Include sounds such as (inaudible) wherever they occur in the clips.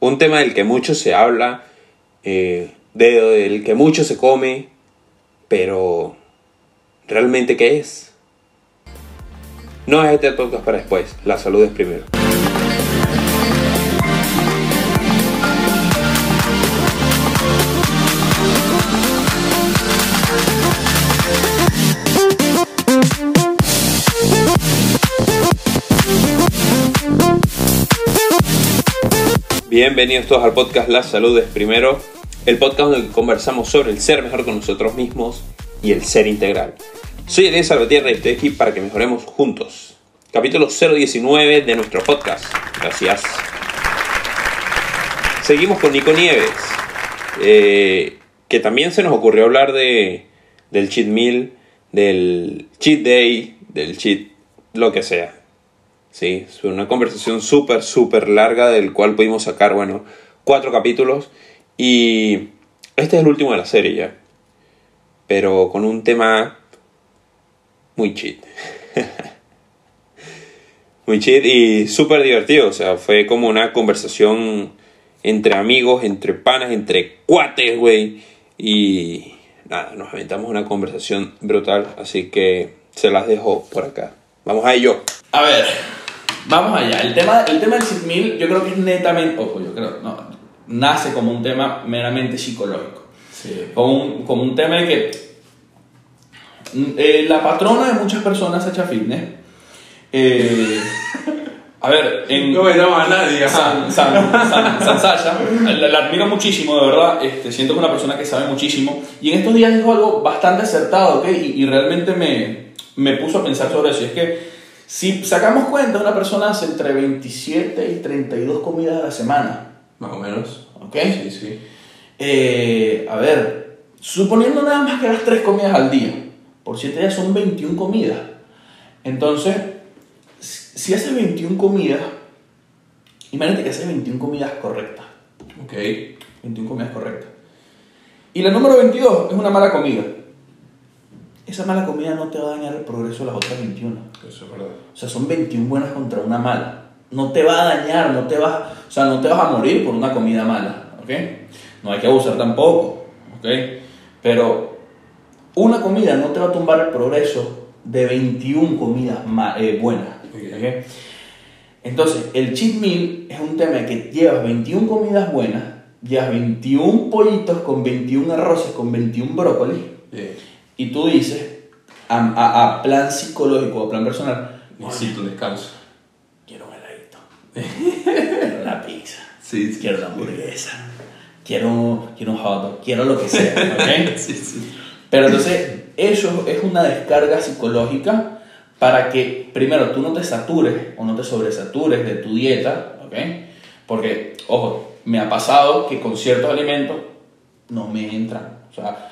Un tema del que mucho se habla, eh, de- del que mucho se come, pero ¿realmente qué es? No es este podcast para después, la salud es primero. Bienvenidos todos al podcast La Salud es Primero, el podcast donde conversamos sobre el ser mejor con nosotros mismos y el ser integral. Soy Elías Salvatierra y estoy aquí para que mejoremos juntos. Capítulo 019 de nuestro podcast. Gracias. Seguimos con Nico Nieves, eh, que también se nos ocurrió hablar de, del cheat meal, del cheat day, del cheat lo que sea. Sí, fue una conversación súper, súper larga del cual pudimos sacar, bueno, cuatro capítulos. Y este es el último de la serie ya. Pero con un tema muy cheat. (laughs) muy cheat y súper divertido. O sea, fue como una conversación entre amigos, entre panas, entre cuates, güey. Y nada, nos aventamos una conversación brutal. Así que se las dejo por acá. Vamos a ello. A ver, vamos allá. El tema, el tema del cheat meal yo creo que es netamente, ojo, yo creo, no, nace como un tema meramente psicológico. Como un, como un tema de que eh, la patrona de muchas personas hecha fitness. eh, a ver, en, No miramos a nadie. San, San, San, San Sasha, la, la admiro muchísimo, de verdad. Este, siento que es una persona que sabe muchísimo. Y en estos días dijo algo bastante acertado, ¿ok? Y, y realmente me, me puso a pensar sobre eso. Y es que si sacamos cuenta, una persona hace entre 27 y 32 comidas a la semana, Más o menos. ¿ok? Sí, sí. Eh, a ver, suponiendo nada más que hagas 3 comidas al día, por 7 días son 21 comidas. Entonces, si si haces 21 comidas, imagínate que haces 21 comidas correctas. Ok. 21 comidas correctas. Y la número 22 es una mala comida. Esa mala comida no te va a dañar el progreso de las otras 21. Eso es verdad. O sea, son 21 buenas contra una mala. No te va a dañar, no te vas, o sea, no te vas a morir por una comida mala, ¿ok? No hay que abusar tampoco, ¿ok? Pero una comida no te va a tumbar el progreso de 21 comidas eh, buenas, ¿ok? Entonces, el cheat meal es un tema de que llevas 21 comidas buenas, llevas 21 pollitos con 21 arroces, con 21 brócolis, Bien. Y tú dices, a, a- a plan psicológico, a plan personal, Necesito un descanso. Quiero un heladito. quiero una pizza. Sí, sí. Quiero una hamburguesa. Quiero, quiero un hot dog. Quiero lo que sea. ¿ok? (laughs) Sí, sí. Pero entonces, eso es una descarga psicológica para que, primero, tú no te satures o no te sobresatures de tu dieta. ¿ok? Porque, ojo, me ha pasado que con ciertos alimentos no me entran. O sea,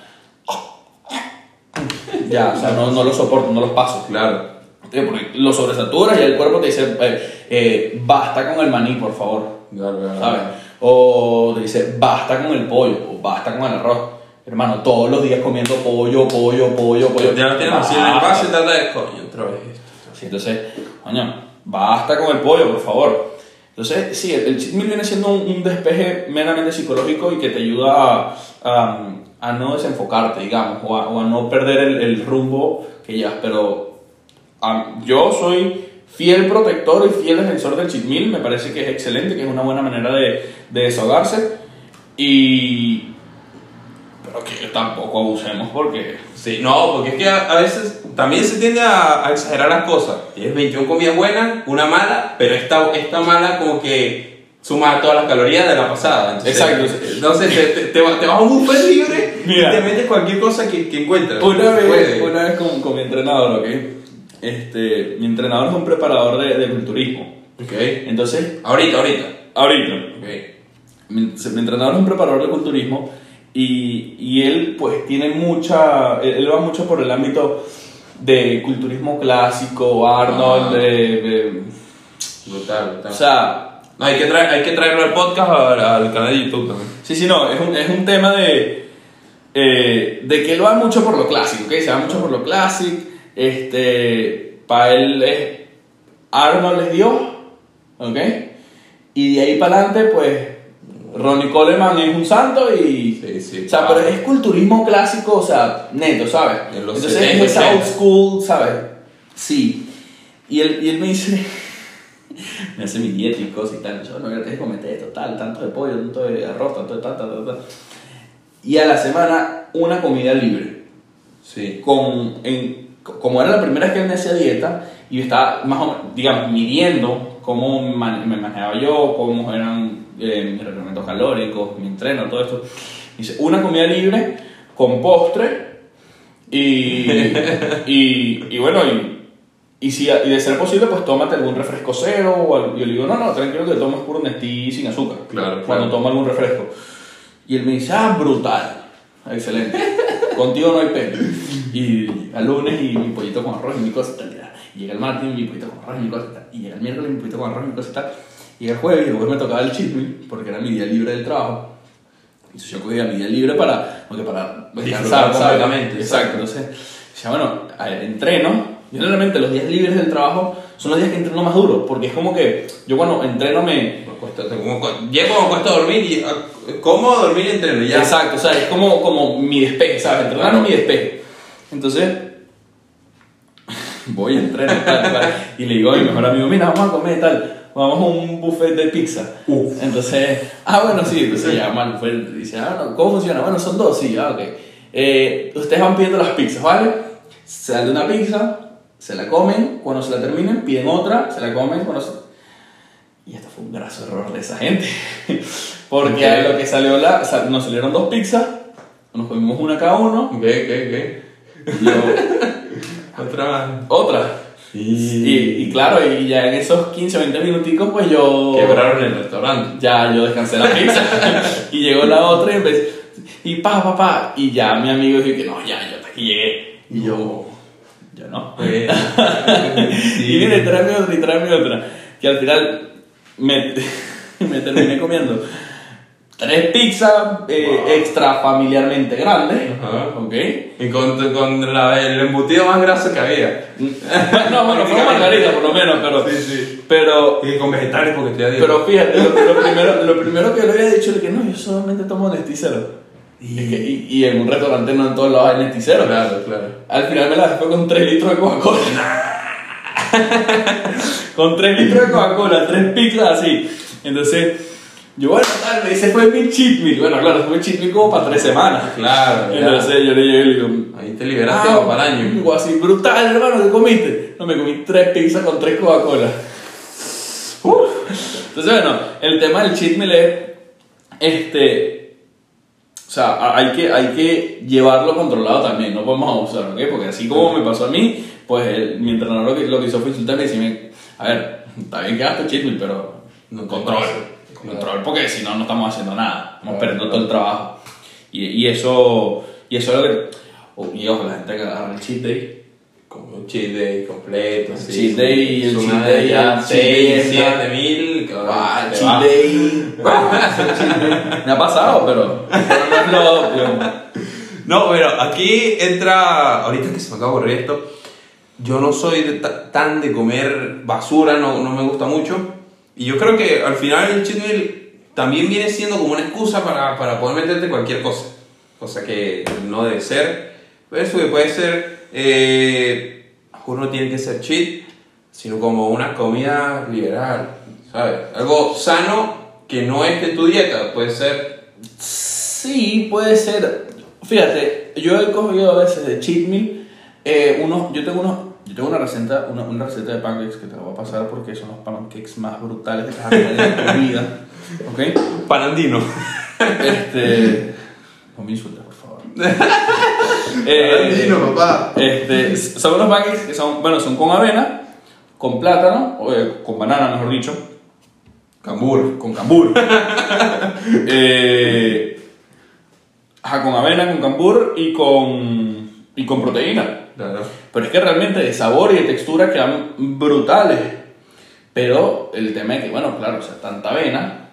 ya, o sea, no, no los soporto, no los paso. Claro. Porque lo sobresaturas y el cuerpo te dice, eh, eh, basta con el maní, por favor. Claro, claro. ¿Sabes? O te dice, basta con el pollo, o basta con el arroz. Hermano, todos los días comiendo pollo, pollo, pollo, pollo. Ya no tienes así en el y trata de coño otra vez. Sí, entonces, coño, basta con el pollo, por favor. Entonces, sí, el, el viene siendo un, despeje meramente psicológico y que te ayuda a, a- no desenfocarte, digamos, o a, o a no perder el, el rumbo que llevas. Pero yo soy fiel protector y fiel defensor del cheat me parece que es excelente, que es una buena manera de, de desahogarse. Y. Pero que tampoco abusemos porque. Sí, no, porque es que a, a veces también se tiende a, a exagerar las cosas. Tienes 21 comidas buenas, una mala, pero esta, esta mala como que suma todas las calorías de la pasada. Entonces, Exacto. Entonces te, te, te va- te vas a un buffet libre Mira. y te metes cualquier cosa que, que encuentres. Una vez, Puede. una vez con, con mi entrenador, ¿ok? Este, mi entrenador es un preparador de, de culturismo. Ok. Entonces, Ahorita, ahorita. ahorita, Ok. mi, mi entrenador es un preparador de culturismo y, y él pues tiene mucha, él, va mucho por el ámbito de culturismo clásico, Arnold, Ah. de, de- Brutal, brutal. o sea, No, hay, que traer, hay que traerlo al podcast al, al canal de YouTube también. Sí, sí, no, es un, es un tema de, eh, de que él va mucho por lo clásico, ¿ok? Se va mucho por lo clásico, este, para él es, Arnold es Dios, ¿ok? Y de ahí para adelante, pues, Ronnie Coleman es un santo y... Sí, sí. O sea, Ah. pero es culturismo clásico, o sea, neto, ¿sabes? En los Entonces 70, es esa old 80. school, ¿sabes? Sí. Y él, y él me dice, (laughs) me hace mi dieta y cosas y tal. Yo, no, tienes que comer esto, tal, tanto de pollo, tanto de arroz, tanto de tal, tal, tal, tal. Y a la semana, una comida libre. Sí. Con, en, como era la primera vez que él me hacía dieta, y yo estaba más o menos, digamos, midiendo cómo me manejaba yo, cómo eran eh, mis reglamentos calóricos, mi entreno, todo esto. Dice, una comida libre con postre y, (laughs) y, y bueno, y, y, si, y de ser posible, pues tómate algún refresco cero. O algo. Yo le digo, no, no, tranquilo que tomes puro Nestí sin azúcar. Claro, Cuando claro. tomo algún refresco. Y él me dice, ah, brutal. Excelente. Contigo no hay pena. Y al lunes y mi pollito con arroz y mi cosa y tal. Y llega el martes y mi pollito con arroz y mi cosa y tal. Y llega el miércoles y mi pollito con arroz y mi cosa y tal. Y el jueves y después me tocaba el meal porque era mi día libre del trabajo. Entonces yo cogía mi día libre para, porque para ¿sabes? completamente, Exacto. Entonces, decía, bueno, entreno. Generalmente los días libres del trabajo son los días que entreno más duro. Porque es como que yo cuando entreno me, Me cuesta- como Llego, me cuesta dormir y. ah, ¿Cómo dormir y entreno? Ya. Exacto, o sea, es como, como mi despeje, ¿sabes? Entrenar Claro. es mi despeje. Entonces, (laughs) voy a entrenar y tal, tal, y le digo a mi mejor amigo, mira, vamos a comer tal, vamos a un buffet de pizza. Uf. Entonces, ah, bueno, sí, entonces llama al buffet y dice, ah, no, ¿cómo funciona? Bueno, son dos, sí, ah, ok. Eh, ustedes van pidiendo las pizzas, ¿vale? Se dan de una pizza, se la comen, cuando se la terminen, piden otra, se la comen, cuando se... Y esto fue un graso error de esa gente. (laughs) Porque a lo que salió la, sea, nos salieron dos pizzas, nos comimos una cada uno, ¿Qué, qué, qué? y yo, (laughs) Otra más. otra. Y, y claro, y ya en esos 15, 20 minuticos, pues yo. Quebraron el restaurante. Ya yo descansé la pizza. (laughs) y llegó la otra y empecé. Y pa, pa, pa. Y ya mi amigo dijo que no, ya, yo hasta aquí llegué. Y yo, yo no. Pues, (laughs) Y mire, tráeme otra y tráeme otra. Que al final me, (laughs) me terminé comiendo tres pizzas eh, Wow. extra familiarmente grandes. Ajá. ¿Ok? Y con, con la- el embutido más graso que había. (laughs) no, bueno, fue margarita por lo menos, pero. Sí, sí. Pero. Y con vegetales porque estoy a dieta. Pero fíjate, lo, lo primero, lo primero que le había dicho es que no, yo solamente tomo Nesticero. Y, es que, y, y en un restaurante no en todos lados hay Nesticero. Claro, claro. Al final me la dejé con 3 litros de Coca-Cola. (laughs) con 3 litros de Coca-Cola, 3 pizzas así. Entonces, yo, bueno, tal, ese fue mi cheat meal. Bueno, claro, fue mi cheat meal como para 3 semanas. Claro. Entonces yo le y digo, Ahí te liberaste ah, para el año. algo así, brutal, hermano, ¿qué comiste? No, me comí 3 pizzas con 3 Coca-Cola. Entonces, bueno, el tema del cheat meal es, este, o sea, a- hay que, hay que llevarlo controlado también, no podemos abusar, ¿ok? Porque así como me pasó a mí, pues el- mi entrenador lo que, lo que hizo fue insultarme y decirme, a ver, está bien que hagas tu cheat meal, pero No control. Control, porque si no, no estamos haciendo nada, estamos Claro, perdiendo claro. todo el trabajo. Y, y eso, y eso es lo que, oh, y ojo, la gente que agarra el cheat day, Como un cheat day completo. El cheat day, el Es (laughs) cheat day, ya el cheat 6, day es (laughs) 7 mil. Ah, cheat day. Me ha pasado, pero, no pero aquí entra. Ahorita que se me acaba de ocurrir esto. Yo no soy de ta- tan de comer basura, no, no me gusta mucho. Y yo creo que al final el cheat meal también viene siendo como una excusa para, para poder meterte cualquier cosa. Cosa que no debe ser. Eso que puede ser. Eh, no tiene que ser cheat, sino como una comida liberal. ¿Sabes? Algo sano que no es de tu dieta. Puede ser. Sí, puede ser. Fíjate, yo he cogido a veces de cheat meal eh, yo tengo unos, yo tengo una receta, una, una receta de pancakes que te la voy a pasar porque son los pancakes más brutales que te vas a comer en tu vida. ¿Ok? Panandino. Este. No me insultes, por favor. (laughs) Eh, papá. Este, son unos pancakes que son, bueno, son con avena, con plátano, o, eh, con banana, mejor dicho, Cambur. con cambur. (laughs) eh, ajá, con avena, con cambur y con, y con proteína. Claro. Pero es que realmente de sabor y de textura quedan brutales. Pero el tema es que, bueno, claro, o sea, tanta avena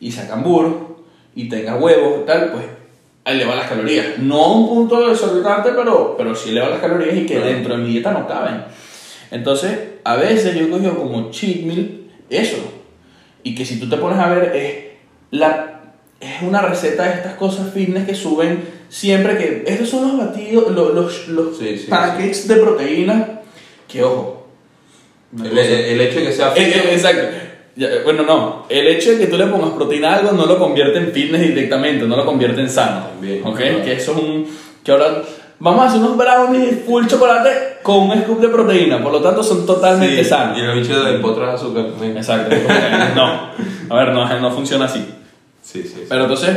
y sea cambur y tenga huevos y tal, pues eleva las calorías. No a un punto desorbitante, pero, pero sí eleva las calorías y que Claro. dentro de mi dieta no caben. Entonces, a veces yo he cogido como cheat meal eso. y que si tú te pones a ver es, la, es una receta de estas cosas fitness que suben siempre que estos son los batidos, los, los, los Sí, sí, pancakes de proteína, que ojo. El, el hecho de que sea eh, fit. eh, exacto. Bueno, no. El hecho de que tú le pongas proteína a algo no lo convierte en fitness directamente, no lo convierte en sano. También, ¿Ok? claro. Que eso es un. Que ahora vamos a hacer unos brownies full chocolate con un scoop de proteína, por lo tanto son totalmente Sí, sanos. Y el bicho de potras azúcar. Exacto. no. A ver, no, no funciona así. Sí, sí. Pero entonces,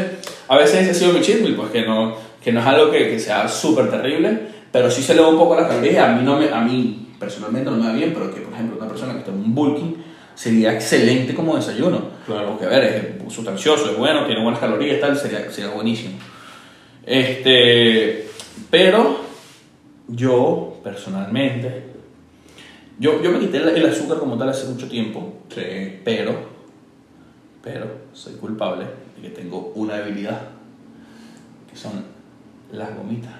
a veces ese ha sido mi meal, pues que no, que no es algo que, que sea súper terrible, pero sí se le da un poco las calorías. A mí, no me, a mí personalmente no me va bien, pero que, por ejemplo, una persona que está en un bulking sería excelente como desayuno. Claro. Porque, a ver, es sustancioso, es bueno, tiene buenas calorías, tal, sería, sería buenísimo. Este, pero yo, personalmente, yo, yo me quité el, el azúcar como tal hace mucho tiempo, Sí. pero, pero soy culpable de que tengo una debilidad, que son las gomitas.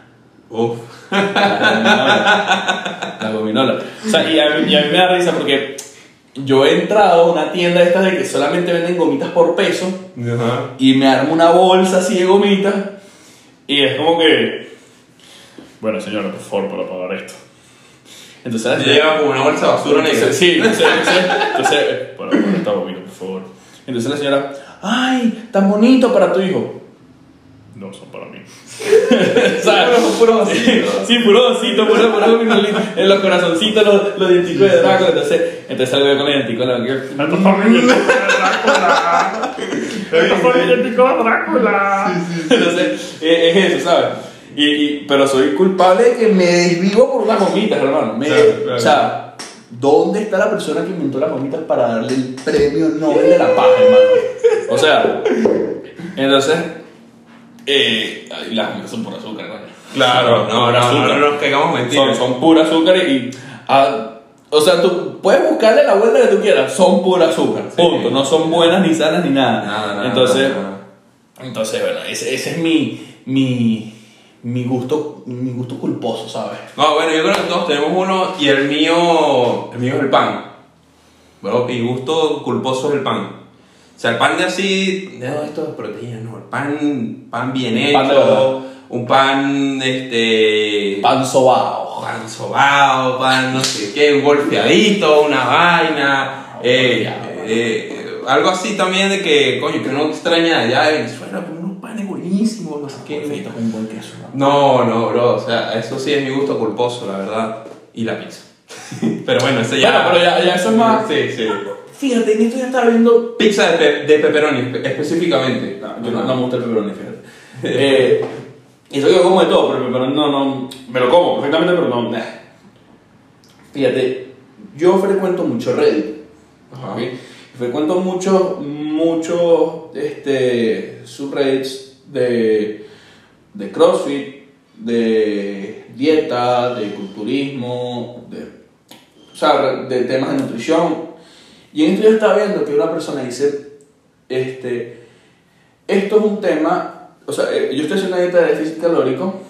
Uf. Las gominolas. Las gominolas. O sea, y a, mí, y a mí me da risa porque yo he entrado a una tienda de estas de que solamente venden gomitas por peso y me armo una bolsa así de gomitas y es como que... Bueno, señora, por favor, para pagar esto. Entonces, la lleva como una bolsa de basura negra. sí, entonces, entonces, entonces, para pagar esta gomita, por favor. Entonces la señora, ¡ay, tan bonito para tu hijo! No, son para mí. (laughs) ¿Sabes? Puro vasito. (laughs) Sí, puro vasito, puro, puro. (laughs) En los corazoncitos, los, los dienticos de Drácula. Entonces, entonces salgo yo con el dientico de la Estos son mis identicos de Drácula. Estos son mis identicos de Drácula. Entonces, eh, es eso, ¿sabes? Y, y- pero soy culpable de que me desvivo por unas gomitas, hermano. Me- Claro, claro. O sea, ¿dónde está la persona que inventó las gomitas para darle el premio Nobel de la Paz, hermano? O sea, entonces, eh, ay, las gomitas son por azúcar, hermano. Claro, no, no, azúcar. no, no nos caigamos Son, mentiras. son pura azúcar y. ah, o sea, tú puedes buscarle la vuelta que tú quieras, son pura azúcar. Sí. Punto. No son buenas ni sanas ni nada. Nada, nada, Entonces, nada, nada. entonces bueno, ese, ese es mi, mi, mi, gusto, mi gusto culposo, ¿sabes? No, bueno, yo creo que todos tenemos uno y el mío, el mío es el pan. Bro, mi gusto culposo es el pan. O sea, el pan de así, de esto de proteína, no, el pan, pan bien hecho, Pan un pan, este, Pan sobao. pan sobao, pan no sé qué, un golpeadito, una vaina, eh, eh, algo así también de que, coño, que uno extraña allá de Venezuela, pues unos panes buenísimos, no sé qué. Un buen queso. ¿No? No, bro, o sea, eso sí es mi gusto culposo, la verdad. Y la pizza. (laughs) pero bueno, ese ya. Bueno, pero ya, ya eso es más. Sí, sí. Fíjate, en esto ya estaba viendo. Pizza de, pe- de pepperoni espe- específicamente. No, yo no, no me gusta el pepperoni, fíjate. (laughs) eh, y eso yo como de todo, pero el pepperoni no, no. Me lo como perfectamente, pero no. nah. Fíjate, yo frecuento mucho Reddit. Ajá. ¿ok? Frecuento muchos, muchos este, subreddits de, de CrossFit, de dieta, de culturismo, de, o sea, de temas de nutrición. Y en esto yo estaba viendo que una persona dice, este, esto es un tema, o sea, eh, yo estoy haciendo una dieta de déficit calórico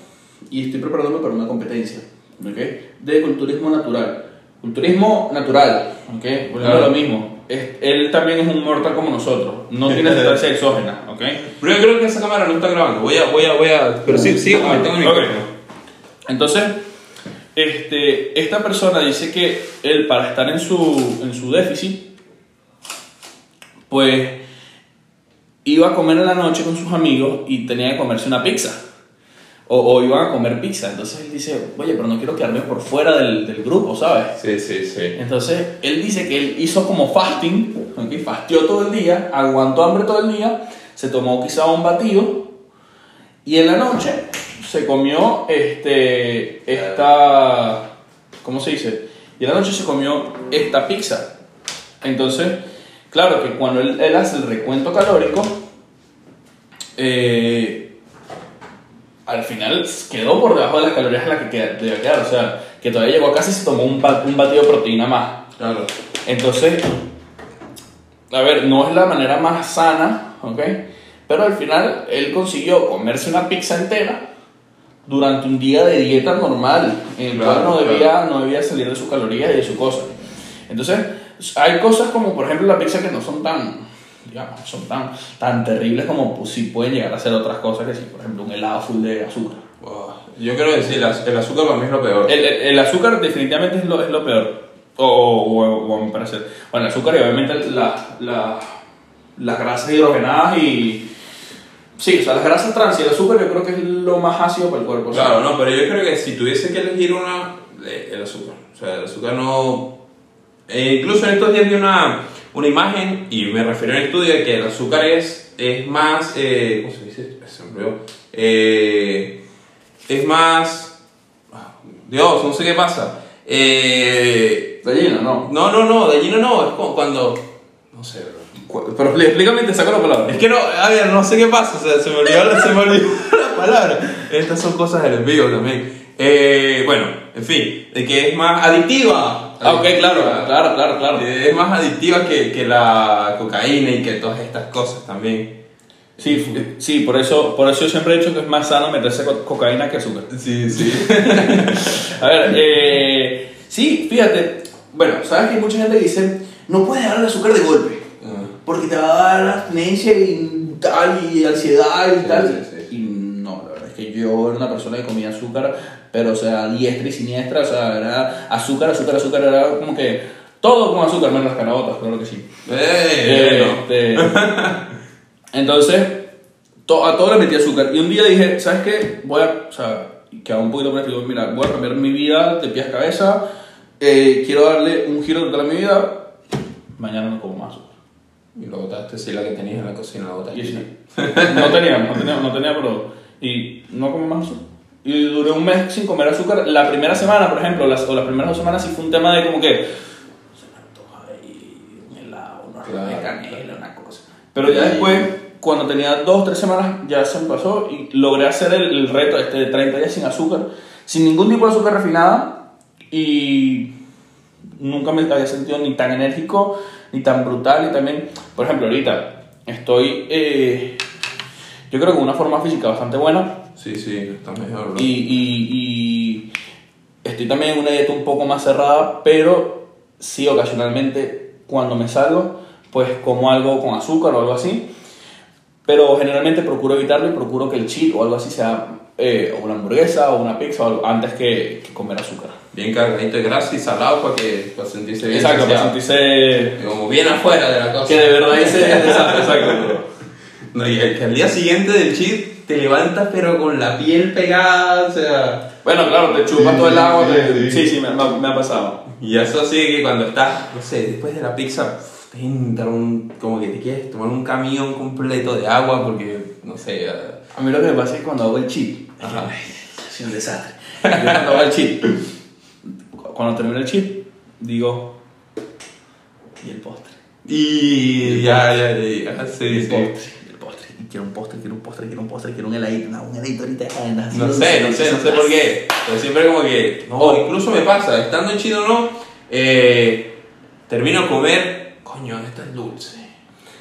y estoy preparándome para una competencia, ¿ok? De culturismo natural. Culturismo natural, ¿ok? A lo mismo. Es- él también es un mortal como nosotros, no tiene (laughs) sustancia exógena, ¿ok? Pero yo creo que esa cámara no está grabando. Voy a, voy a, voy a. Pero sí, sí, tengo mi Ok. micrófono. Entonces, este, esta persona dice que él para estar en su, en su déficit, pues iba a comer en la noche con sus amigos y tenía que comerse una pizza. O, o iban a comer pizza. Entonces él dice, oye, pero no quiero quedarme por fuera del, del grupo, ¿sabes? Sí, sí, sí. Entonces, él dice que él hizo como fasting, ¿ok? fastió todo el día, aguantó hambre todo el día, se tomó quizá un batido y en la noche se comió este, esta, ¿cómo se dice? Y en la noche se comió esta pizza. Entonces, claro que cuando él, él hace el recuento calórico, eh, al final quedó por debajo de las calorías en las que queda- debe quedar. O sea, que todavía llegó a casa y se tomó un, un batido de proteína más. Claro. Entonces, a ver, no es la manera más sana, ¿ok? Pero al final él consiguió comerse una pizza entera durante un día de dieta normal, en el Claro, cual no claro. debía, no debía salir de sus calorías y de su cosa. Entonces, hay cosas como, por ejemplo, la pizza que no son tan, digamos, son tan, tan terribles como pues, sí pueden llegar a ser otras cosas que sí, por ejemplo, un helado full de azúcar. Wow. Yo quiero decir, las- el azúcar para mí es lo peor. El, el- el azúcar definitivamente es lo, es lo peor. O, o, o- o a mi parecer. Bueno, el azúcar y obviamente la, la, las grasas hidrogenadas y... Sí, o sea, las grasas trans y el azúcar yo creo que es lo más ácido para el cuerpo. Claro, no, pero yo creo que si tuviese que elegir una, eh, el azúcar. O sea, el azúcar no. eh, incluso en estos días vi una, una imagen y me refiero a un estudio de que el azúcar es, es más. eh, ¿Cómo se dice? Se me olvidó. Eh, es más. ah, Dios, no sé qué pasa. Eh, Gallina, no. no, no, no, allí no, es como cuando. No sé, bro. Pero explí- explícame y te saco la palabra. Es que no, a ver, no sé qué pasa, o sea, se me olvidó, (laughs) se me olvidó la palabra. Estas son cosas del envío también. Eh, bueno, en fin, de que es más adictiva. Ah, ok, claro, claro, claro, claro. Eh, Es más adictiva que, que la cocaína y que todas estas cosas también. Sí, f- sí por, eso, por eso yo siempre he dicho que es más sano meterse co- cocaína que azúcar. Sí, sí. (laughs) A ver, eh, sí, fíjate. Bueno, sabes que mucha gente dice, no puedes dejar el azúcar de golpe, porque te va a dar abstinencia y tal, y ansiedad y Sí, tal. sí, Y no, la verdad es que yo era una persona que comía azúcar, pero o sea, diestra y siniestra, o sea, era azúcar, azúcar, azúcar, era como que todo con azúcar, menos las carabotas, claro que sí. Eh, bueno. Este, (laughs) entonces, to- a todo le metí azúcar. Y un día dije, ¿sabes qué? Voy a, o sea, que un poquito más, digo, mira, voy a cambiar mi vida de pies a cabeza. eh, quiero darle un giro total a mi vida. Mañana no como más azúcar. Y lo botaste, sí, la que tenías en la cocina, la botaste. Y sí, no tenía, no tenía, no tenía, pero. Y no comí más azúcar. Y duré un mes sin comer azúcar. La primera semana, por ejemplo, las, o las primeras dos semanas sí fue un tema de como que. Se me antoja ahí un helado, una Claro, de canela, una cosa. Pero ya después, cuando tenía dos tres semanas, ya se me pasó y logré hacer el, el reto este de 30 días sin azúcar, sin ningún tipo de azúcar refinada. Y nunca me había sentido ni tan enérgico, ni tan brutal, y también, por ejemplo, ahorita estoy, eh, yo creo que una forma física bastante buena, Sí, sí, está mejor, y, y- y estoy también en una dieta un poco más cerrada, pero sí ocasionalmente cuando me salgo, pues como algo con azúcar o algo así, pero generalmente procuro evitarlo y procuro que el cheat o algo así sea eh, una hamburguesa o una pizza o algo, antes que, que comer azúcar. Bien cargadito de grasa y salado para que para sentirse bien. Exacto, para sentirse Como bien afuera de la cosa. que de verdad (laughs) ese exacto, exacto. No, y el que al día siguiente del cheat te levantas pero con la piel pegada, o sea... Bueno, claro, te chupas todo el agua. te- sí. Sí, sí, me, me- me ha pasado. Y eso sí que cuando estás, no sé, después de la pizza, te entra un... como que te quieres tomar un camión completo de agua porque, no sé... eh, A mí lo que me pasa es que cuando hago el cheat, Ajá. es un desastre. Yo cuando hago el cheat, cuando termino el cheat, digo, ¿y el postre? Y ya, ya, ya, ya, sí, el sí. postre. Y quiero un postre, quiero un postre, quiero un postre, quiero un heladito, no, un heladito ahorita. anda, así No sé, no sé, no sé por qué. Pero siempre como que. No, Oh. incluso me pasa, estando en Chino o no, eh, termino a comer. Coño, esto es dulce.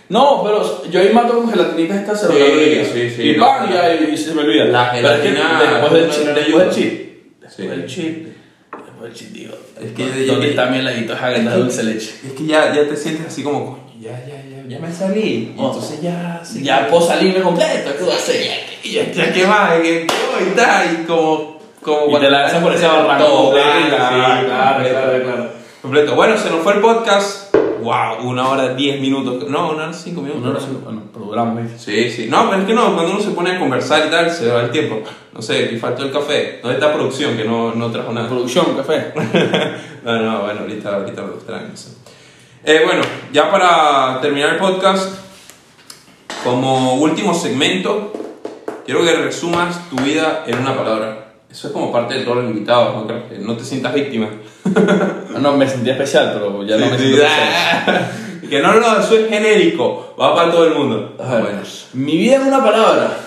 No, pero yo ahí mato con gelatinitas estas Sí, cerebrales. sí, sí, Y no. pan, ya, y, y se me olvida. La es gelatina después del no me después del cheat, después del cheat, después del cheat, digo, Es que- ¿dónde es está que- heladito Häagen de dulce leche? Es que ya, ya te sientes así como, coño, ya, ya, ya, ya me salí. Y entonces ya. Ya puedo salirme completo, ¿qué voy a hacer? Y ya, ya que más, que voy y tal, y como. como Y te lanzas por ese barranco claro, claro, sí, claro, completo. claro, claro. Completo. Bueno, se nos fue el podcast. Wow, una hora, diez minutos. No, una hora, cinco minutos. No, no sé, bueno, ¿viste? Sí, sí. No, pero es que no, cuando uno se pone a conversar y tal, se va el tiempo. No sé, y faltó el café. ¿Dónde está producción? Que no, no trajo nada. Producción, café. (laughs) No, no, bueno, ahorita, ahorita lo traen, no sé. Eh, bueno, ya para terminar el podcast, como último segmento, quiero que resumas tu vida en una palabra. Eso es como parte de todos los invitados, ¿no? Creo que no te sientas víctima. No, me sentí especial, pero ya no me siento especial. (laughs) que no, no, eso es genérico, va para todo el mundo. Ver, Bueno. Mi vida en una palabra.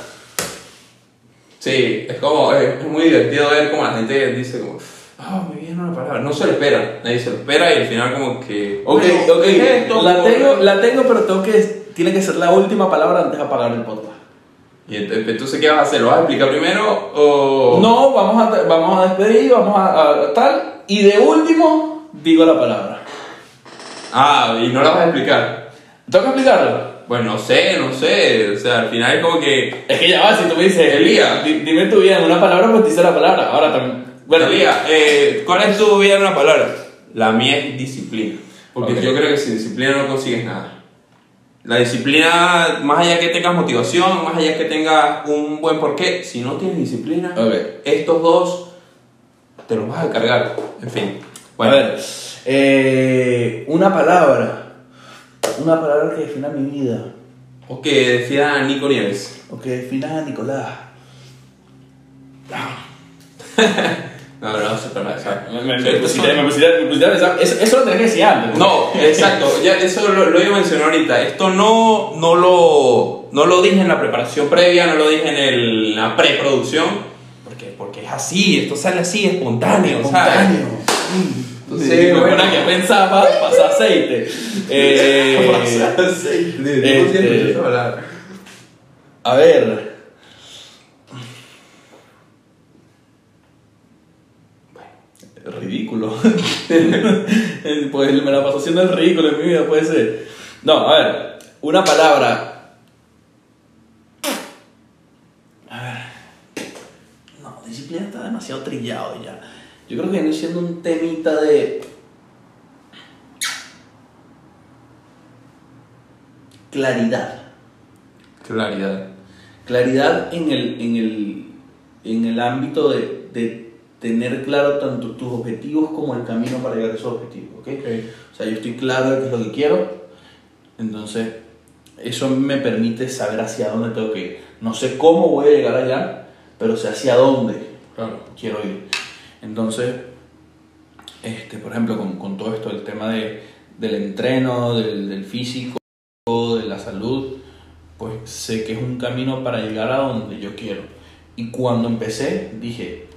Sí, es como, es, es muy divertido ver cómo la gente dice como, ah, me viene una palabra, no se lo espera, nadie se lo espera y al final como que, Ok, bueno, ok. ¿qué es esto? La tengo, la tengo, pero tengo que, tiene que ser la última palabra antes de apagar el podcast. Y ent- entonces, ¿qué vas a hacer? ¿Lo vas a explicar primero o...? No, vamos a, vamos a despedir, vamos a, a tal. Y de último, digo la palabra. Ah, y no la vas a explicar. ¿Tengo que explicarlo? Bueno, no sé, no sé. O sea, al final es como que. Es que ya va, si tú me dices, Elías. di- dime tu vida en una palabra, pues te dice la palabra. Ahora también. Bueno, Lía, eh, ¿cuál es tu vida en una palabra? La mía es disciplina. Porque Ok. yo creo que sin disciplina no consigues nada. La disciplina, más allá que tengas motivación, más allá que tengas un buen porqué, si no tienes disciplina, estos dos te los vas a cargar. En fin. A ver, eh, una palabra. Una palabra que defina mi vida. O que decía Nico Nieves. O que defina a Nicolás. (laughs) No, no, pero exacto. Me, me, pusiste, me pusiste- me pensar. Eso, eso lo tenés que decir antes. No, exacto, ya eso lo, lo iba a mencionar ahorita. Esto no, no, lo, no lo dije en la preparación previa, no lo dije en el- la preproducción, porque, porque es así, esto sale así, espontáneo. Espontáneo. Entonces, Sí, bueno. bueno, que pensaba pasar aceite. (laughs) Eh, Este- a ver. Ridículo. (laughs) pues me la paso haciendo el ridículo en mi vida, puede ser. No, a ver, una palabra. A ver. No, disciplina está demasiado trillado ya. Yo creo que viene siendo un temita de. Claridad. Claridad. Claridad en el, en el, en el ámbito de, de tener claro tanto tus objetivos como el camino para llegar a esos objetivos, ¿ok? O sea, yo estoy claro de qué es lo que quiero, entonces eso me permite saber hacia dónde tengo que ir. No sé cómo voy a llegar allá, pero sé hacia dónde Claro. quiero ir. Entonces, este, por ejemplo, con, con todo esto, el tema de, del entreno, del, del físico, de la salud, pues sé que es un camino para llegar a donde yo quiero. Y cuando empecé, dije,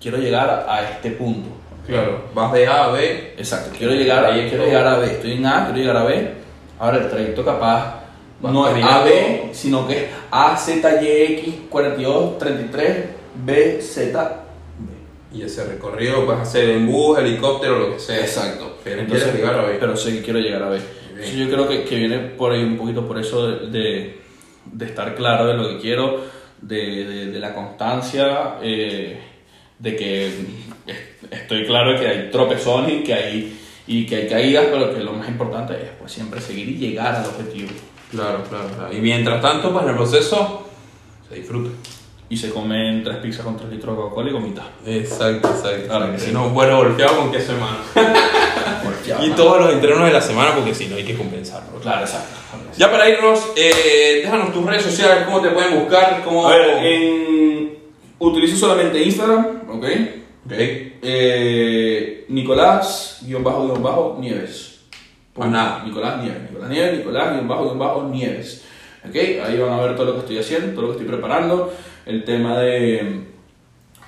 quiero llegar a, a este punto. Claro. Vas de A a B. Exacto, quiero llegar, a, quiero llegar a B. Estoy en A, quiero llegar a B. Ahora el trayecto capaz Vas no es caminando. AB, sino que es A, Z, Y, X, 42, 33, B, Z, B. Y ese recorrido lo puedes hacer en bus, helicóptero, lo que sea. Exacto. Pero Entonces, llegar a B. Pero sé que quiero llegar a B. Entonces, yo creo que, que viene por ahí un poquito por eso de, de, de estar claro de lo que quiero, de, de, de la constancia, eh, de que est- estoy claro que hay tropezones y que hay, y que hay caídas, pero que lo más importante es pues, siempre seguir y llegar al objetivo. Claro, claro, claro. Y mientras tanto, pues en el proceso se disfruta. Y se comen tres pizzas con tres litros de Coca-Cola y gomita. Exacto, exacto. Claro que si sí. no, bueno, golpeado con queso de mano. y todos los entrenos de la semana, porque si no hay que compensarlo. Claro, exacto. Ya para irnos, eh, déjanos tus redes sociales, cómo te pueden buscar, cómo... A ver, en- utilizo solamente Instagram, ¿ok? Ok. Eh, Nicolás, guion bajo, guion bajo, Nieves. Pues nada. Nicolás Nieves, Nicolás Nieves, Nicolás, guion bajo, guion bajo, Nieves. ¿Ok? Ahí van a ver todo lo que estoy haciendo, todo lo que estoy preparando. El tema de,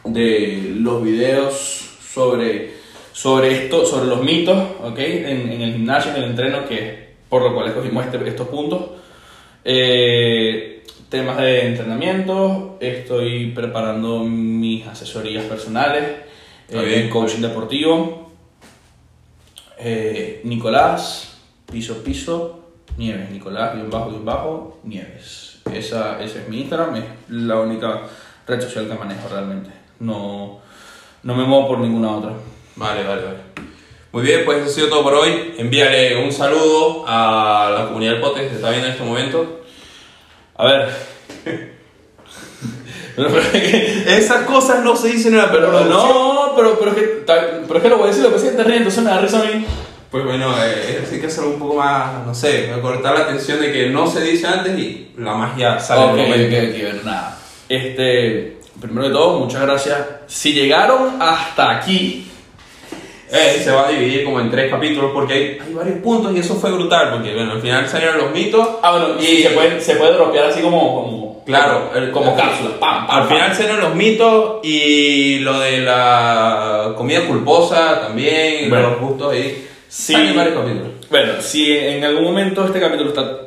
de los videos sobre, sobre esto, sobre los mitos, ¿ok? En, en el gimnasio, en el entreno, que por lo cual escogimos este- estos puntos. Eh, temas de entrenamiento, estoy preparando mis asesorías personales, eh, coaching deportivo. Eh, Nicolás, piso piso, Nieves, Nicolás, guion bajo, guion bajo, Nieves. Esa, ese es mi Instagram, es la única red social que manejo realmente. No, no me muevo por ninguna otra. Vale, vale, vale. Muy bien, pues eso ha sido todo por hoy. Envíale un saludo a la comunidad del pote que está viendo en este momento. A ver. (laughs) Esas cosas no se dicen en la preproducción. no, pero, pero, es que, pero es que lo voy a decir, lo que pasa es que te ríes, entonces me da risa a mí. Pues bueno, eh, hay que hacerlo un poco más, no sé, cortar la atención de que no se dice antes y la magia sale Ok, ok, ok, nada. Este, primero de todo, muchas gracias. Si llegaron hasta aquí, Eh, se va a dividir como en tres capítulos porque hay, hay varios puntos y eso fue brutal porque bueno, al final salieron los mitos. ah, bueno, y Y- se puede, se puede dropear así como, como, Claro, el- como el- cápsulas. Pam, pam, Al pam. final salieron los mitos y lo de la comida culposa también, Bueno. los gustos ahí. Sí. Salen varios capítulos. Bueno, si en algún momento este capítulo está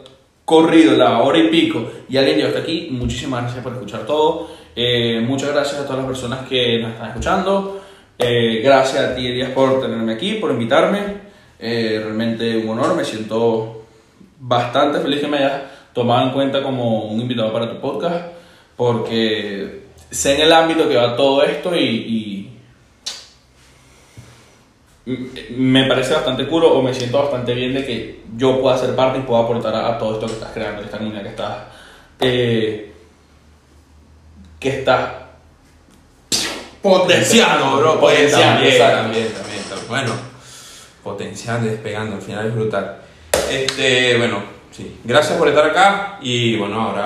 corrido la hora y pico y alguien llegó hasta aquí, muchísimas gracias por escuchar todo. Eh, muchas gracias a todas las personas que nos están escuchando. Eh, gracias a ti, Elías, por tenerme aquí, por invitarme. Eh, realmente un honor, me siento bastante feliz que me hayas tomado en cuenta como un invitado para tu podcast, porque sé en el ámbito que va todo esto y, me parece bastante cool o me siento bastante bien de que yo pueda ser parte y pueda aportar a, a todo esto que estás creando, esta comunidad que estás, eh, que estás Potenciando, bro. Potenciando, También, también, también, también. Bueno, potenciando, despegando, al final es brutal. Este, bueno, sí. Gracias por estar acá y bueno, ahora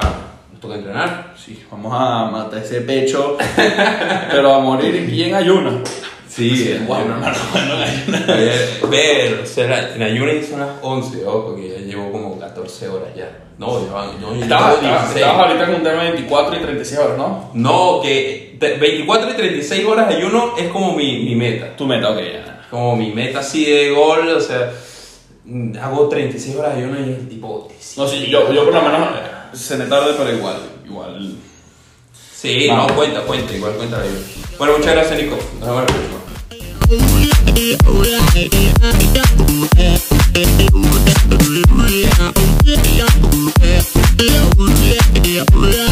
nos toca entrenar. Sí, vamos a matar ese pecho, (laughs) pero a morir y en ayuno. Sí, bueno, hermano, bueno, en ayuno. Ayer, ver, o sea, la- en ayuno son las 11, ojo, que ya llevo como 14 horas ya. No, ya van, no, ya Estabas, llevo estabas, 16. estabas ahorita con un tema de 24 y 36 horas, ¿no? No, que te- 24 y 36 horas de ayuno es como mi, mi meta. Tu meta, ok, ya. Como mi meta así de gol, o sea, mm, hago 36 horas de ayuno y es tipo... No, sí, yo, yo por lo menos eh, cené tarde, pero igual, igual. Sí, Vamos. no, cuenta, cuenta, igual cuenta ayuno. Bueno, muchas gracias, Nico. Nos vemos la próxima. Yeah.